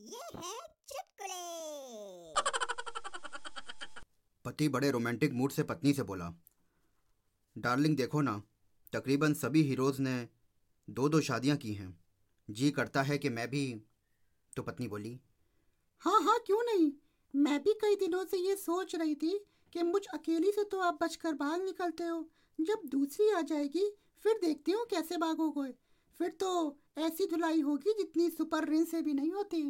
ये है चुटकुले। पति बड़े रोमांटिक मूड से पत्नी से बोला डार्लिंग देखो ना तकरीबन सभी हीरोज ने दो दो शादियाँ की हैं। जी करता है कि मैं भी? तो पत्नी बोली हाँ हाँ क्यों नहीं? मैं भी कई दिनों से ये सोच रही थी कि मुझ अकेली से तो आप बचकर बाहर निकलते हो। जब दूसरी आ जाएगी फिर देखती हूँ कैसे भागोगे फिर तो ऐसी धुलाई होगी जितनी सुपर रिन से भी नहीं होती।